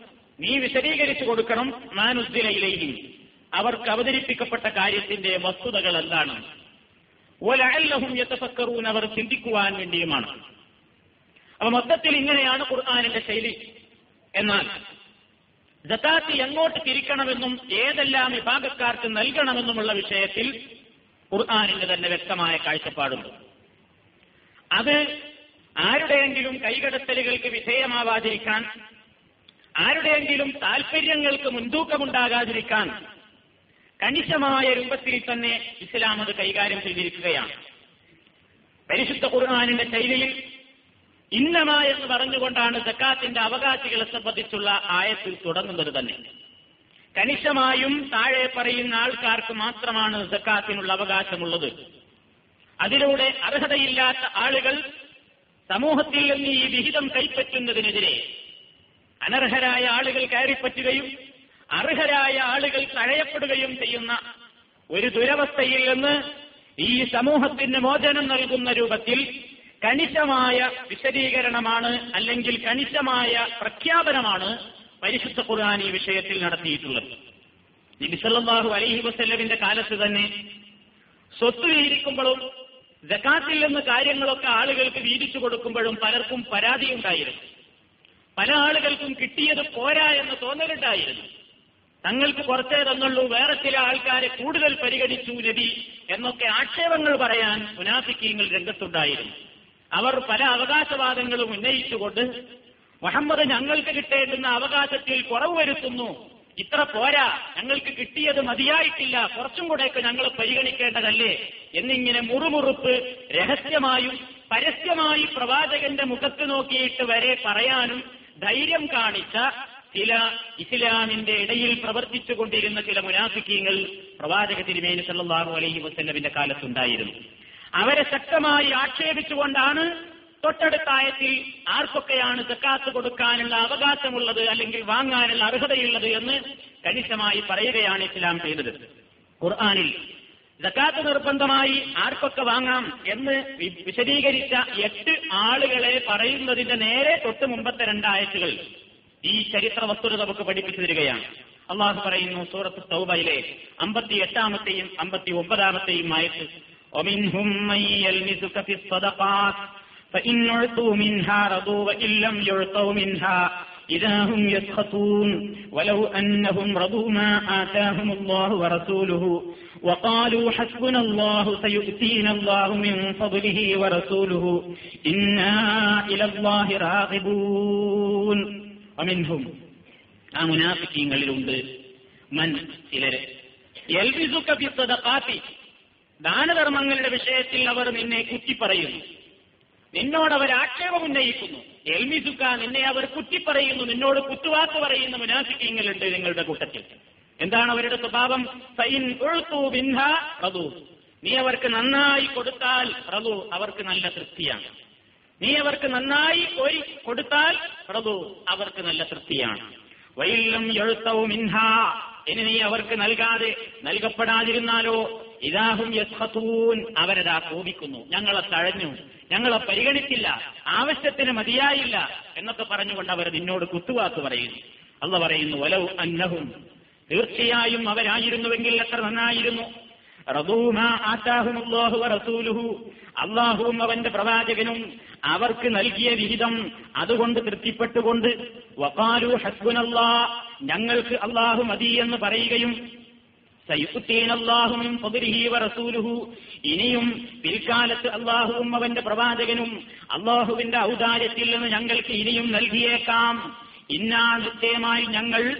നീ വിശദീകരിച്ചു കൊടുക്കണം മാ നുസ്സില ഇലൈഹി. അവർക്ക് അവതരിപ്പിക്കപ്പെട്ട കാര്യത്തിന്റെ വസ്തുതകൾ എന്താണ്? ഒലഅല്ലഹും യതഫക്കറൂൻ അവർ ചിന്തിക്കുവാൻ വേണ്ടിയുമാണ്. അപ്പൊ മൊത്തത്തിൽ ഇങ്ങനെയാണ് ഖുർആാനിന്റെ ശൈലി. എന്നാൽ ജക്കാത്ത് എങ്ങോട്ട് തിരിക്കണമെന്നും ഏതെല്ലാം വിഭാഗക്കാർക്ക് നൽകണമെന്നുമുള്ള വിഷയത്തിൽ ഖുർആാനിന്റെ തന്നെ വ്യക്തമായ കാഴ്ചപ്പാടുണ്ട്. അത് ആരുടെയെങ്കിലും കൈകടത്തലുകൾക്ക് വിധേയമാവാതിരിക്കാൻ ആരുടെയെങ്കിലും താൽപര്യങ്ങൾക്ക് മുൻതൂക്കമുണ്ടാകാതിരിക്കാൻ കണിശമായ രൂപത്തിൽ തന്നെ ഇസ്ലാം അത് കൈകാര്യം ചെയ്തിരിക്കുകയാണ്. പരിശുദ്ധ ഖുർആാനിന്റെ ശൈലിയിൽ ഇന്നമ എന്ന് പറഞ്ഞുകൊണ്ടാണ് സക്കാത്തിന്റെ അവകാശികളെ സംബന്ധിച്ചുള്ള ആയത്തിൽ തുടങ്ങുന്നത് തന്നെ. കണിശമായും താഴെ പറയുന്ന ആൾക്കാർക്ക് മാത്രമാണ് സക്കാത്തിനുള്ള അവകാശമുള്ളത്. അതിലൂടെ അർഹതയില്ലാത്ത ആളുകൾ സമൂഹത്തിൽ നിന്ന് ഈ വിഹിതം കൈപ്പറ്റുന്നതിനെതിരെ അനർഹരായ ആളുകൾ കയറിപ്പറ്റുകയും അർഹരായ ആളുകൾ തഴയപ്പെടുകയും ചെയ്യുന്ന ഒരു ദുരവസ്ഥയിൽ നിന്ന് ഈ സമൂഹത്തിന് മോചനം നൽകുന്ന രൂപത്തിൽ കണിശമായ വിശദീകരണമാണ് അല്ലെങ്കിൽ കണിശമായ പ്രഖ്യാപനമാണ് പരിശുദ്ധ ഖുർആൻ ഈ വിഷയത്തിൽ നടത്തിയിട്ടുള്ളത്. നബിസല്ലാഹു അലൈഹി വസ്ല്ലമിന്റെ കാലത്ത് തന്നെ സ്വത്ത് വീതിക്കുമ്പോഴും ജക്കാത്തിൽ നിന്ന് കാര്യങ്ങളൊക്കെ ആളുകൾക്ക് വീതിച്ചു കൊടുക്കുമ്പോഴും പലർക്കും പരാതിയുണ്ടായിരുന്നു. പല ആളുകൾക്കും കിട്ടിയത് പോരാ എന്ന് തോന്നലുണ്ടായിരുന്നു. തങ്ങൾക്ക് കുറച്ചേ തന്നുള്ളൂ. വേറെ ചില ആൾക്കാരെ കൂടുതൽ പരിഗണിച്ചു നബി എന്നൊക്കെ ആക്ഷേപങ്ങൾ പറയാൻ മുനാഫിക്കീങ്ങൾ രംഗത്തുണ്ടായിരുന്നു. അവർ പല അവകാശവാദങ്ങളും ഉന്നയിച്ചുകൊണ്ട് മുഹമ്മദ് ഞങ്ങൾക്ക് കിട്ടേണ്ടുന്ന അവകാശത്തിൽ കുറവ് വരുത്തുന്നു. ഇത്ര പോരാ ഞങ്ങൾക്ക് കിട്ടിയത് മതിയായിട്ടില്ല കുറച്ചും കൂടെയൊക്കെ ഞങ്ങൾ പരിഗണിക്കേണ്ടതല്ലേ എന്നിങ്ങനെ മുറുമുറുപ്പ് രഹസ്യമായും പരസ്യമായി പ്രവാചകന്റെ മുഖത്ത് നോക്കിയിട്ട് വരെ പറയാനും ധൈര്യം കാണിച്ച ചില ഇസ്ലാമിന്റെ ഇടയിൽ പ്രവർത്തിച്ചുകൊണ്ടിരുന്ന ചില മുനാഫിക്കീങ്ങൾ പ്രവാചക തിരുമേനി സല്ലാഹു അലൈഹി വസ്ല്ലമിന്റെ കാലത്തുണ്ടായിരുന്നു. അവരെ ശക്തമായി ആക്ഷേപിച്ചുകൊണ്ടാണ് തൊട്ടടുത്ത ആയത്തിൽ ആർക്കൊക്കെയാണ് സക്കാത്ത് കൊടുക്കാനുള്ള അവകാശമുള്ളത് അല്ലെങ്കിൽ വാങ്ങാനുള്ള അർഹതയുള്ളത് എന്ന് കണിശമായി പറയുകയാണ് ഇസ്ലാം ചെയ്തത്. ഖുർആാനിൽ സക്കാത്ത് നിർബന്ധമായി ആർക്കൊക്കെ വാങ്ങാം എന്ന് വിശദീകരിച്ച എട്ട് ആളുകളെ പറയുന്നതിന്റെ നേരെ തൊട്ട് മുമ്പത്തെ രണ്ടായത്തുകൾ ഈ ചരിത്ര വസ്തുത നമുക്ക് പഠിപ്പിച്ചു തരികയാണ് അള്ളാഹു പറയുന്നു സൂറത്ത് തൗബയിലെ അമ്പത്തി എട്ടാമത്തെയും അമ്പത്തി ഒമ്പതാമത്തെയും ആയിട്ട് ومنهم من يلمزك في الصدقات فإن أعطوا منها رضوا وإن لم يعطوا منها إذا هم يسخطون ولو أنهم رضوا ما آتاهم الله ورسوله وقالوا حسبنا الله سيؤتينا الله من فضله ورسوله إنا إلى الله راغبون അമിൻഹും ആ മുനാഫിക്കീങ്ങളിലുണ്ട് മൻ ചിലര് ദാനധർമ്മങ്ങളുടെ വിഷയത്തിൽ അവർ നിന്നെ കുറ്റിപ്പറയുന്നു. നിന്നോട് അവർ ആക്ഷേപം ഉന്നയിക്കുന്നു. എൽമിസുക്ക നിന്നെ അവർ കുറ്റിപ്പറയുന്നു. നിന്നോട് കുത്തുവാക്ക് പറയുന്ന മുനാഫിക്കീങ്ങളുണ്ട് നിങ്ങളുടെ കൂട്ടത്തിൽ. എന്താണ് അവരുടെ സ്വഭാവം? നീ അവർക്ക് നന്നായി കൊടുത്താൽ റതു അവർക്ക് നല്ല തൃപ്തിയാണ്. നീ അവർക്ക് നന്നായി ഒരു കൊടുത്താൽ പ്രഭു അവർക്ക് നല്ല തൃപ്തിയാണ്. വൈലും എഴുത്തവും ഇൻഹ ഇനി നീ അവർക്ക് നൽകാതെ നൽകപ്പെടാതിരുന്നാലോ? ഇതാഹും യസ്ഹത്തൂൻ അവരതാ കോപിക്കുന്നു. ഞങ്ങളെ തഴഞ്ഞു. ഞങ്ങളെ പരിഗണിച്ചില്ല. ആവശ്യത്തിന് മതിയായില്ല എന്നൊക്കെ പറഞ്ഞുകൊണ്ട് അവർ നിന്നോട് കുത്തുവാക്ക് പറയുന്നു. അല്ല പറയുന്നു വലൗ അന്നഹും. തീർച്ചയായും അവരായിരുന്നുവെങ്കിൽ എത്ര നന്നായിരുന്നു. അള്ളാഹുവും അവന്റെ പ്രവാചകനും അവർക്ക് നൽകിയ വിഹിതം അതുകൊണ്ട് തൃപ്തിപ്പെട്ടുകൊണ്ട് വക്കാലു ഹസ്ബുനല്ലാ ഞങ്ങൾക്ക് അള്ളാഹു മതി എന്ന് പറയുകയും ഇനിയും പിൽക്കാലത്ത് അള്ളാഹുവും അവന്റെ പ്രവാചകനും അള്ളാഹുവിന്റെ ഔദാര്യത്തിൽ നിന്ന് ഞങ്ങൾക്ക് ഇനിയും നൽകിയേക്കാം. ഇന്നാ ഞങ്ങൾ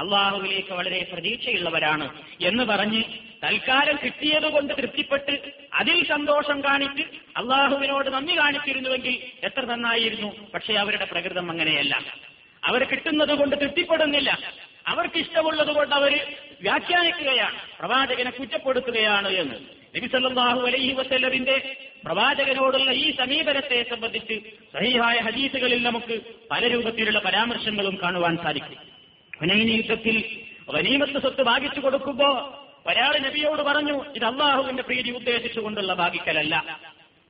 അള്ളാഹുവിലേക്ക് വളരെ പ്രതീക്ഷയുള്ളവരാണ് എന്ന് പറഞ്ഞ് തൽക്കാലം കിട്ടിയതുകൊണ്ട് തൃപ്തിപ്പെട്ട് അതിൽ സന്തോഷം കാണിച്ച് അള്ളാഹുവിനോട് നന്ദി കാണിച്ചിരുന്നുവെങ്കിൽ എത്ര നന്നായിരുന്നു. പക്ഷേ അവരുടെ പ്രകൃതം അങ്ങനെയല്ല. അവർ കിട്ടുന്നത് കൊണ്ട് തൃപ്തിപ്പെടുന്നില്ല. അവർക്ക് ഇഷ്ടമുള്ളത് കൊണ്ട് അവർ വ്യാഖ്യാനിക്കുകയാണ്. പ്രവാചകനെ കുറ്റപ്പെടുത്തുകയാണ് എന്ന്. നബിസല്ലാഹു അലൈഹി വസല്ലമിന്റെ പ്രവാചകനോടുള്ള ഈ സമീപനത്തെ സംബന്ധിച്ച് സഹിഹായ ഹദീസുകളിൽ നമുക്ക് പല രൂപത്തിലുള്ള പരാമർശങ്ങളും കാണുവാൻ സാധിക്കും. ഹുനൈനി യുദ്ധത്തിൽ വനീമത്ത് സ്വത്ത് ഭാഗിച്ചു കൊടുക്കുമ്പോ ഒരാൾ നബിയോട് പറഞ്ഞു ഇത് അള്ളാഹുവിന്റെ പ്രീതി ഉദ്ദേശിച്ചുകൊണ്ടുള്ള ഭാഗിക്കലല്ല.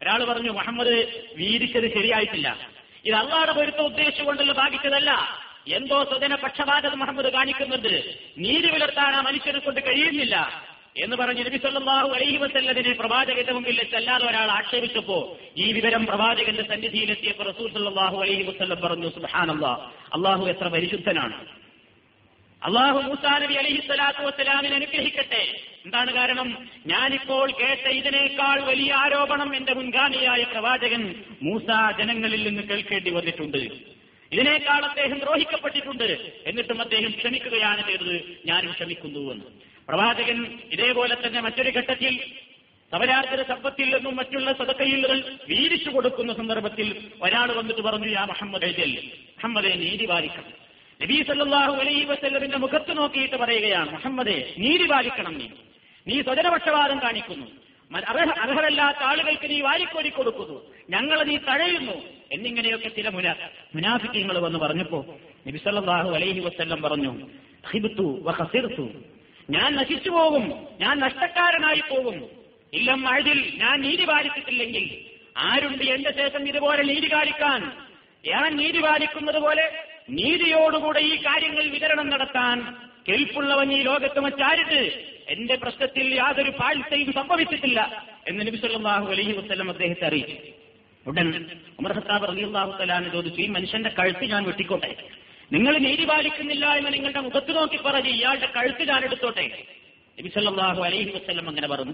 ഒരാൾ പറഞ്ഞു മുഹമ്മദ് വീതിച്ചത് ശരിയായിട്ടില്ല. ഇത് അള്ളാഹുടെ പൊരുത്തം ഉദ്ദേശിച്ചുകൊണ്ടുള്ള ഭാഗിച്ചതല്ല. എന്തോ സ്വജന പക്ഷപാതം മുഹമ്മദ് കാണിക്കുന്നുണ്ട്. നീതി പുലർത്താൻ ആ മനുഷ്യനെ കൊണ്ട് കഴിയുന്നില്ല. എന്ന് പറഞ്ഞ് നബി സല്ലല്ലാഹു അലൈഹി വസല്ലതിനെ പ്രവാചകന്റെ മുമ്പിൽ വെച്ചല്ലാതെ ഒരാൾ ആക്ഷേപിച്ചപ്പോ ഈ വിവരം പ്രവാചകന്റെ സന്നിധിയിലെത്തിയപ്പോൾ റസൂൽ സല്ലല്ലാഹു അലൈഹി വസല്ലം പറഞ്ഞു സുബ്ഹാനല്ലാഹ് അള്ളാഹു എത്ര പരിശുദ്ധനാണ്. അള്ളാഹു മൂസാ നബി അലഹി സ്വലാത്തു വസ്സലാമിനെ അനുഗ്രഹിക്കട്ടെ. എന്താണ് കാരണം? ഞാനിപ്പോൾ കേട്ട ഇതിനേക്കാൾ വലിയ ആരോപണം എന്റെ മുൻഗാമിയായ പ്രവാചകൻ മൂസ ജനങ്ങളിൽ നിന്ന് കേൾക്കേണ്ടി വന്നിട്ടുണ്ട്. ഇതിനേക്കാൾ അദ്ദേഹം ദ്രോഹിക്കപ്പെട്ടിട്ടുണ്ട്. എന്നിട്ടും അദ്ദേഹം ക്ഷമിക്കുകയാണ് ചെയ്തത്. ഞാനും ക്ഷമിക്കുന്നു എന്ന്. പ്രവാചകൻ ഇതേപോലെ തന്നെ മറ്റൊരു ഘട്ടത്തിൽ സവരാചര സമ്പത്തിൽ നിന്നും മറ്റുള്ള സദക്കയിൽ വീതിച്ചു കൊടുക്കുന്ന സന്ദർഭത്തിൽ ഒരാൾ വന്നിട്ട് പറഞ്ഞു യാ മുഹമ്മദ് മുഹമ്മദെ നീതി പാലിക്കണം. നബീ സല്ലല്ലാഹു അലൈഹി വസ്ല്ലമിന്റെ മുഖത്ത് നോക്കിയിട്ട് പറയുകയാണ് മുഹമ്മദെ നീതി പാലിക്കണം നീ. നീ സ്വജനപക്ഷപാതം കാണിക്കുന്നു. അർഹരല്ലാത്ത ആളുകൾക്ക് നീ വാരിക്കോരി കൊടുക്കുന്നു. ഞങ്ങൾ നീ തഴയുന്നു. എന്നിങ്ങനെയൊക്കെ ചില മുന മുനാഫിക്കങ്ങൾ വന്ന് പറഞ്ഞപ്പോ നബി സല്ലല്ലാഹു അലൈഹി വസ്ല്ലം പറഞ്ഞു ഞാൻ നശിച്ചു പോകും. ഞാൻ നഷ്ടക്കാരനായി പോകും. ഇല്ലം അഴുതിൽ ഞാൻ നീതി പാലിച്ചിട്ടില്ലെങ്കിൽ ആരുണ്ട് എന്റെ ശേഷം ഇതുപോലെ നീതി കാണിക്കാൻ ഞാൻ നീതി പാലിക്കുന്നത് പോലെ നീതിയോടുകൂടെ ഈ കാര്യങ്ങൾ വിതരണം നടത്താൻ കെൽപ്പുള്ളവൻ ഈ ലോകത്ത് മറ്റാരിട്ട് എന്റെ പ്രശ്നത്തിൽ യാതൊരു പാഴ്ചയും സംഭവിച്ചിട്ടില്ല എന്ന് നബി സല്ലല്ലാഹു അലൈഹി വസല്ലം അദ്ദേഹത്തെ അറിയിച്ചു. ഉടൻ ഉമർ ഖത്താബ് റളിയല്ലാഹു തലാന്ന് ചോദിച്ചു ഈ മനുഷ്യന്റെ കഴുത്ത് ഞാൻ വെട്ടിക്കോട്ടെ? നിങ്ങൾ നീതി പാലിക്കുന്നില്ല എന്ന് നിങ്ങളുടെ മുഖത്ത് നോക്കി പറഞ്ഞ് ഇയാളുടെ കഴുത്ത് നബി സല്ലല്ലാഹു അലൈഹി വസ്ലം അങ്ങനെ പറഞ്ഞു.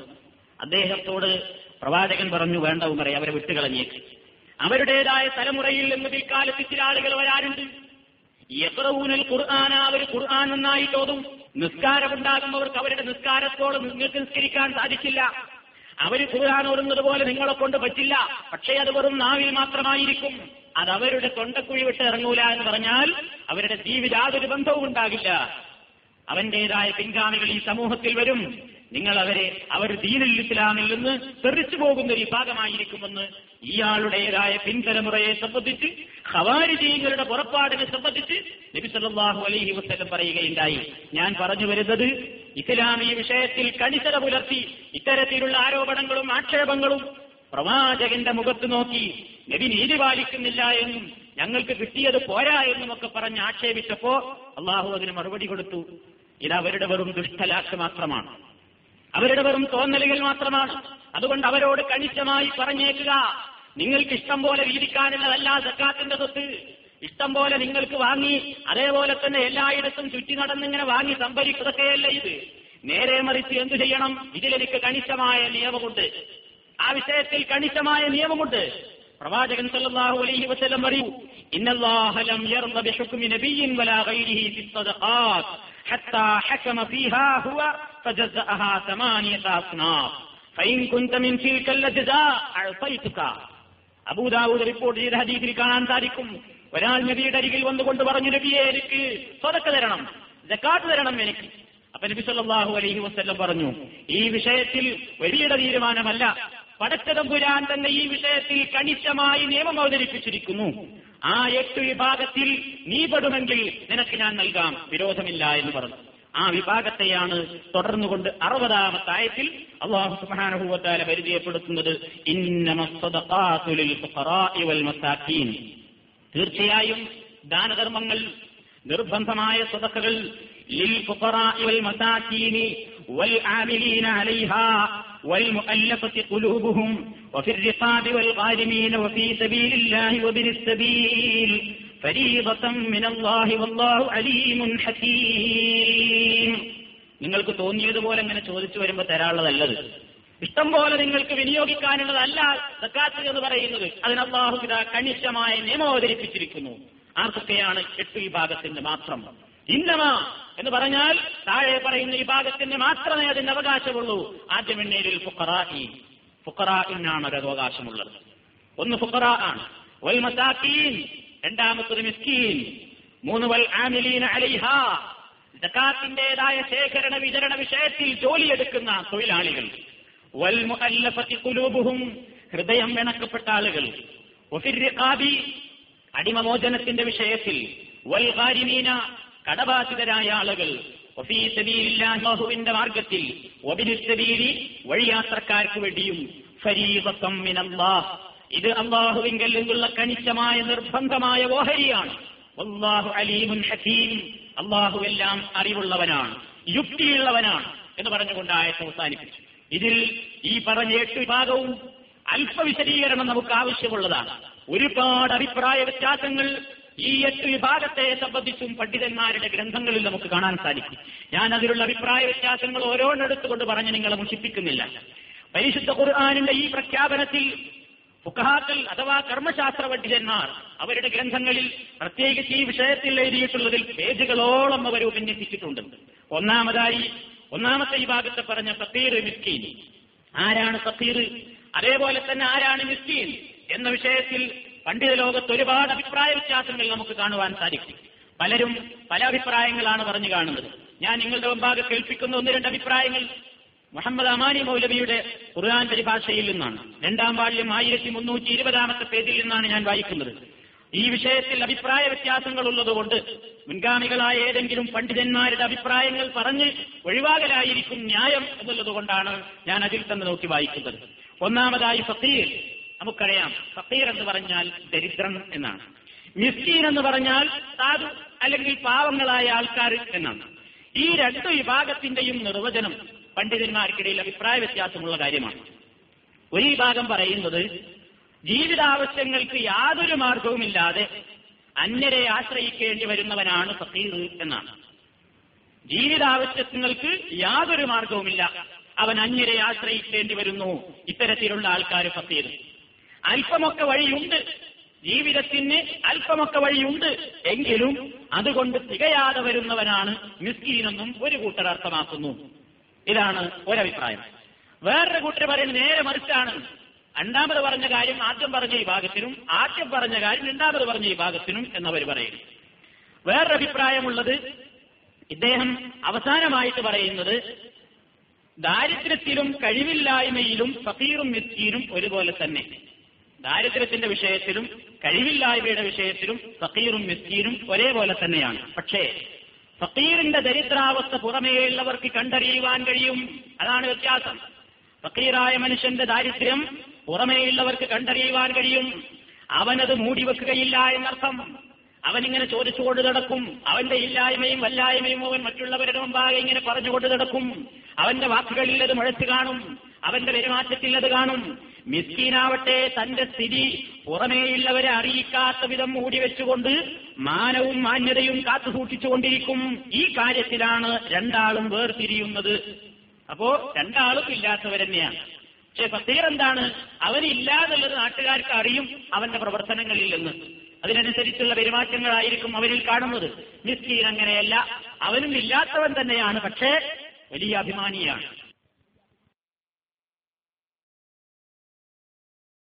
അദ്ദേഹത്തോട് പ്രവാചകൻ പറഞ്ഞു വേണ്ട ഉമറെ അവരെ വിട്ടുകളഞ്ഞേക്ക്. അവരുടേതായ തലമുറയിൽ നിന്ന് പിൽക്കാലത്ത് ചില ആളുകൾ വരാറുണ്ട്. യക്രൂനൽ ഖുർആന അവർ ഖുർആൻ നന്നായി തോന്നും. നിസ്കാരമുണ്ടാകുന്നവർക്ക് അവരുടെ നിസ്കാരത്തോട് നിങ്ങൾക്ക് നിസ്കരിക്കാൻ സാധിച്ചില്ല. അവർ ഖുർആൻ ഓടുന്നത് പോലെ നിങ്ങളെ കൊണ്ട് പറ്റില്ല. പക്ഷേ അത് വെറും നാവിൽ മാത്രമായിരിക്കും. അത് അവരുടെ തൊണ്ടക്കുഴി വിട്ട് ഇറങ്ങൂല എന്ന് പറഞ്ഞാൽ അവരുടെ ജീവിത യാതൊരു ബന്ധവും ഉണ്ടാകില്ല. അവന്റേതായ പിൻഗാമികൾ ഈ സമൂഹത്തിൽ വരും. നിങ്ങൾ അവരെ അവർ ദീനുൽ ഇസ്ലാമിൽ നിന്ന് തെറിച്ചു പോകുന്ന ഒരു വിഭാഗമായിരിക്കുമെന്ന് ഇയാളുടേതായ പിൻതലമുറയെ സംബന്ധിച്ച് ഹവാരിജീകളുടെ പുറപ്പാടിനെ സംബന്ധിച്ച് നബി സല്ലല്ലാഹു അലൈഹി വസ്ലം പറയുകയുണ്ടായി. ഞാൻ പറഞ്ഞു വരുന്നത് ഇസ്ലാമീ വിഷയത്തിൽ കണിശത പുലർത്തി ഇത്തരത്തിലുള്ള ആരോപണങ്ങളും ആക്ഷേപങ്ങളും പ്രവാചകന്റെ മുഖത്ത് നോക്കി നബി നീതി പാലിക്കുന്നില്ല എന്നും ഞങ്ങൾക്ക് കിട്ടിയത് പോരാ എന്നും ഒക്കെ പറഞ്ഞ് ആക്ഷേപിച്ചപ്പോ അള്ളാഹു അതിന് മറുപടി കൊടുത്തു. ഇത് അവരുടെ വെറും ദുഷ്ടലാക്ഷ മാത്രമാണ്. അവരുടെ വെറും തോന്നലുകൾ മാത്രമാണ്. അതുകൊണ്ട് അവരോട് കണിശമായി പറഞ്ഞേക്കുക. നിങ്ങൾക്ക് ഇഷ്ടം പോലെ വീതിക്കാനുള്ളതല്ല സക്കാത്തിന്റെ സ്വത്ത്. ഇഷ്ടം പോലെ നിങ്ങൾക്ക് വാങ്ങി അതേപോലെ തന്നെ എല്ലായിടത്തും ചുറ്റി നടന്നിങ്ങനെ വാങ്ങി സംഭരിക്കുന്നതൊക്കെയല്ല ഇത്. നേരെ മറിച്ച് എന്തു ചെയ്യണം? ഇതിലെനിക്ക് കണിശമായ നിയമമുണ്ട്. ആ വിഷയത്തിൽ കണിശമായ നിയമമുണ്ട്. പ്രവാചകൻ സല്ലല്ലാഹു അലൈഹി വസല്ലം പറയൂ ഇന്നല്ലാഹു ലം യർദ ബിഹുക്മി നബിയ്യിൻ വലാ ഗൈരിഹി ഫിസ്സദഖാത് ഹത്താ ഹകമ ഫീഹാ ഹുവ ഫജസഅഹാ തമാനിയത അസ്നാഫ് ഫൈൻ കുന്ത മിൻ തിൽക ലജ്സാ അഅതൈതുക. അബൂദാവൂദ് റിപ്പോർട്ട് ചെയ്ത ഹദീസിൽ കാണാൻ സാധിക്കും ഒരാൾ നബിയുടെ അരികിൽ വന്നുകൊണ്ട് പറഞ്ഞു നബിയെ എനിക്ക് സ്വതക്ക തരണം ജക്കാത്ത് തരണം എനിക്ക്. അപ്പൊ നബി സല്ലല്ലാഹു അലൈഹി വസല്ലം പറഞ്ഞു ഈ വിഷയത്തിൽ വലിയുടെ തീരുമാനമല്ല പടച്ചതമ്പുരാൻ തന്നെ ഈ വിഷയത്തിൽ കണിശമായി നിയമം അവതരിപ്പിച്ചിരിക്കുന്നു. ആ എട്ട് വിഭാഗത്തിൽ നീ പെടുമെങ്കിൽ നിനക്ക് ഞാൻ നൽകാം. വിരോധമില്ല എന്ന് പറഞ്ഞു. ആ വിഭാഗത്തെയാണ് തുടർന്നുകൊണ്ട് അറുപതാമത്തെ ആയത്തിൽ അള്ളാഹു സുബ്ഹാനഹു പരിചയപ്പെടുത്തുന്നത് തീർച്ചയായും ദാനധർമ്മങ്ങൾ നിർബന്ധമായ സ്വതക്കകൾ ലിൽ ഫുഖറാഇ വൽ മസാക്കീനി വൽ ആമിലീന അലൈഹാ والمؤلفة قلوبهم وفي الرقاب والغارمين وفي سبيل الله وابن السبيل فريضة من الله والله عليم حكيم നിങ്ങൾക്ക് തോന്നിയതുപോലെ അങ്ങനെ ചോദിച്ചു വരുമ്പോൾ തരാനുള്ളതല്ലത് ഇഷ്ടം പോലെ നിങ്ങൾക്ക് വിനിയോഗിക്കാനുള്ളതല്ല സക്കാത്ത് എന്ന് പറയുന്നത് അതിന് അള്ളാഹു ഇതാ കണിശമായ നിയമം അവതരിപ്പിച്ചിരിക്കുന്നു ആർക്കൊക്കെയാണ് എട്ട് വിഭാഗത്തിന്റെ മാത്രം ഇന്നമ എന്ന് പറഞ്ഞാൽ താഴെ പറയുന്ന വിഭാഗത്തിന് മാത്രമേ അതിന് അവകാശമുള്ളൂ. ആദ്യം എണ്ണയിൽ ഫുക്കറായി ഫുക്കറായിനാണ് ഒരു അവകാശമുള്ളത്. ഒന്ന് ഫുക്കറ ആണ്. വൽ മസാക്കീൻ രണ്ടാമത്തത് മിസ്കീൻ. മൂന്ന് വൽ അലൈഹ. ജക്കാത്തിന്റേതായ ശേഖരണ വിതരണ വിഷയത്തിൽ ജോലിയെടുക്കുന്ന തൊഴിലാളികൾ. വൽ ഹൃദയം ഇണക്കപ്പെട്ട ആളുകൾ. അടിമമോചനത്തിന്റെ വിഷയത്തിൽ. വൽ കടബാധിതരായ ആളുകൾ മാർഗത്തിൽ വഴിയാത്രക്കാർക്ക് വേണ്ടിയും ഇത് അള്ളാഹുവിങ്കൽ നിന്നുള്ള കണിച്ചമായ നിർബന്ധമായ ഓഹരിയാണ്. അള്ളാഹു അലീമുൻ ഹക്കീം. അള്ളാഹു എല്ലാം അറിവുള്ളവനാണ് യുക്തിയുള്ളവനാണ് എന്ന് പറഞ്ഞുകൊണ്ട് ആയത്ത് അവസാനിപ്പിച്ചു. ഇതിൽ ഈ പറഞ്ഞ എട്ട് വിഭാഗവും അല്പവിശദീകരണം നമുക്ക് ആവശ്യമുള്ളതാണ്. ഒരുപാട് അഭിപ്രായ വ്യത്യാസങ്ങൾ ഈ എട്ട് വിഭാഗത്തെ സംബന്ധിച്ചും പണ്ഡിതന്മാരുടെ ഗ്രന്ഥങ്ങളിൽ നമുക്ക് കാണാൻ സാധിക്കും. ഞാൻ അതിലുള്ള അഭിപ്രായ വ്യത്യാസങ്ങൾ ഓരോന്നെടുത്തുകൊണ്ട് പറഞ്ഞ് നിങ്ങളെ മുഷിപ്പിക്കുന്നില്ല. പരിശുദ്ധ ഖുർആാനിന്റെ ഈ പ്രഖ്യാപനത്തിൽ ഫുഖഹാക്കൾ അഥവാ കർമ്മശാസ്ത്ര പണ്ഡിതന്മാർ അവരുടെ ഗ്രന്ഥങ്ങളിൽ പ്രത്യേകിച്ച് ഈ വിഷയത്തിൽ എഴുതിയിട്ടുള്ളതിൽ പേജുകളോളം അവർ ഉപന്യസിച്ചിട്ടുണ്ട്. ഒന്നാമതായി ഒന്നാമത്തെ ഈ ഭാഗത്തെ പറഞ്ഞ സഫീർ മിസ്കീൻ. ആരാണ് സഫീർ? അതേപോലെ തന്നെ ആരാണ് മിസ്കീൻ? എന്ന വിഷയത്തിൽ പണ്ഡിത ലോകത്ത് ഒരുപാട് അഭിപ്രായ വ്യത്യാസങ്ങൾ നമുക്ക് കാണുവാൻ സാധിക്കും. പലരും പല അഭിപ്രായങ്ങളാണ് പറഞ്ഞു കാണുന്നത്. ഞാൻ നിങ്ങളുടെ മുമ്പാകെ കേൾപ്പിക്കുന്ന ഒന്ന് രണ്ട് അഭിപ്രായങ്ങൾ മുഹമ്മദ് അമാനി മൗലവിയുടെ ഖുർആൻ പരിഭാഷയിൽ നിന്നാണ്. രണ്ടാം വാള്യം ആയിരത്തി മുന്നൂറ്റി ഇരുപതാമത്തെ പേജിൽ നിന്നാണ് ഞാൻ വായിക്കുന്നത്. ഈ വിഷയത്തിൽ അഭിപ്രായ വ്യത്യാസങ്ങൾ ഉള്ളതുകൊണ്ട് മുൻഗാമികളായ ഏതെങ്കിലും പണ്ഡിതന്മാരുടെ അഭിപ്രായങ്ങൾ പറഞ്ഞ് ഒഴിവാകലായിരിക്കും ന്യായം എന്നുള്ളതുകൊണ്ടാണ് ഞാൻ അതിൽ തന്നെ നോക്കി വായിക്കുന്നത്. ഒന്നാമതായി ഫക്കീർ നമുക്കറിയാം. ഫക്കീർ എന്ന് പറഞ്ഞാൽ ദരിദ്രൻ എന്നാണ്. മിസ്കീൻ എന്ന് പറഞ്ഞാൽ സാധു അല്ലെങ്കിൽ പാവങ്ങളായ ആൾക്കാർ എന്നാണ്. ഈ രണ്ടു വിഭാഗത്തിന്റെയും നിർവചനം പണ്ഡിതന്മാർക്കിടയിൽ അഭിപ്രായ വ്യത്യാസമുള്ള കാര്യമാണ്. ഒരു വിഭാഗം പറയുന്നത് ജീവിതാവശ്യങ്ങൾക്ക് യാതൊരു മാർഗവുമില്ലാതെ അന്യരെ ആശ്രയിക്കേണ്ടി വരുന്നവനാണ് ഫക്കീർ എന്നാണ്. ജീവിതാവശ്യങ്ങൾക്ക് യാതൊരു മാർഗവുമില്ല. അവൻ അന്യരെ ആശ്രയിക്കേണ്ടി വരുന്നു. ഇത്തരത്തിലുള്ള ആൾക്കാർ ഫക്കീർ. അല്പമൊക്കെ വഴിയുണ്ട്. ജീവിതത്തിന് അല്പമൊക്കെ വഴിയുണ്ട്. എങ്കിലും അതുകൊണ്ട് തികയാതെ വരുന്നവനാണ് മിസ്കീനെന്നും ഒരു കൂട്ടർ അർത്ഥമാക്കുന്നു. ഇതാണ് ഒരഭിപ്രായം. വേറൊരു കൂട്ടർ പറയുന്നത് നേരെ മറിച്ചാണ്. രണ്ടാമത് പറഞ്ഞ കാര്യം ആദ്യം പറഞ്ഞ ഈ ഭാഗത്തിനും ആദ്യം പറഞ്ഞ കാര്യം രണ്ടാമത് പറഞ്ഞ ഈ ഭാഗത്തിനും എന്നവർ പറയുന്നു വേറൊരു അഭിപ്രായമുള്ളത് ഇദ്ദേഹം അവസാനമായിട്ട് പറയുന്നത് ദാരിദ്ര്യത്തിലും കഴിവില്ലായ്മയിലും ഫക്കീറും മിസ്കീനും ഒരുപോലെ തന്നെ. ദാരിദ്ര്യത്തിന്റെ വിഷയത്തിലും കഴിവില്ലായ്മയുടെ വിഷയത്തിലും ഫക്കീറും മിസ്കീനും ഒരേപോലെ തന്നെയാണ്. പക്ഷേ ഫക്കീറിന്റെ ദരിദ്രാവസ്ഥ പുറമേയുള്ളവർക്ക് കണ്ടറിയുവാൻ കഴിയും. അതാണ് വ്യത്യാസം. ഫക്കീറായ മനുഷ്യന്റെ ദാരിദ്ര്യം പുറമേയുള്ളവർക്ക് കണ്ടറിയുവാൻ കഴിയും. അവനത് മൂടിവെക്കുകയില്ല എന്നർത്ഥം. അവനിങ്ങനെ ചോദിച്ചുകൊണ്ട് നടക്കും. അവന്റെ ഇല്ലായ്മയും വല്ലായ്മയും അവൻ മറ്റുള്ളവരുടെ മുമ്പാകെ ഇങ്ങനെ പറഞ്ഞുകൊണ്ട് നടക്കും. അവന്റെ വാക്കുകളിൽ അത് മുഴച്ചു കാണും അവന്റെ പെരുമാറ്റത്തിൽ അത് കാണും. മിസ്കീനാവട്ടെ തന്റെ സ്ഥിതി പുറമേയുള്ളവരെ അറിയിക്കാത്ത വിധം മൂടിവെച്ചുകൊണ്ട് മാനവും മാന്യതയും കാത്തു സൂക്ഷിച്ചുകൊണ്ടിരിക്കും. ഈ കാര്യത്തിലാണ് രണ്ടാളും വേർതിരിയുന്നത്. അപ്പോ രണ്ടാളും ഇല്ലാത്തവർ തന്നെയാണ്. പക്ഷെ ഫസീർ എന്താണ്? അവനില്ലാതുള്ളത് നാട്ടുകാർക്ക് അറിയും അവന്റെ പ്രവർത്തനങ്ങളിൽ നിന്ന് അതിനനുസരിച്ചുള്ള പെരുമാറ്റങ്ങളായിരിക്കും അവരിൽ കാണുന്നത്. മിസ്കീൻ അങ്ങനെയല്ല. അവനും ഇല്ലാത്തവൻ തന്നെയാണ്. പക്ഷേ വലിയ അഭിമാനിയാണ്.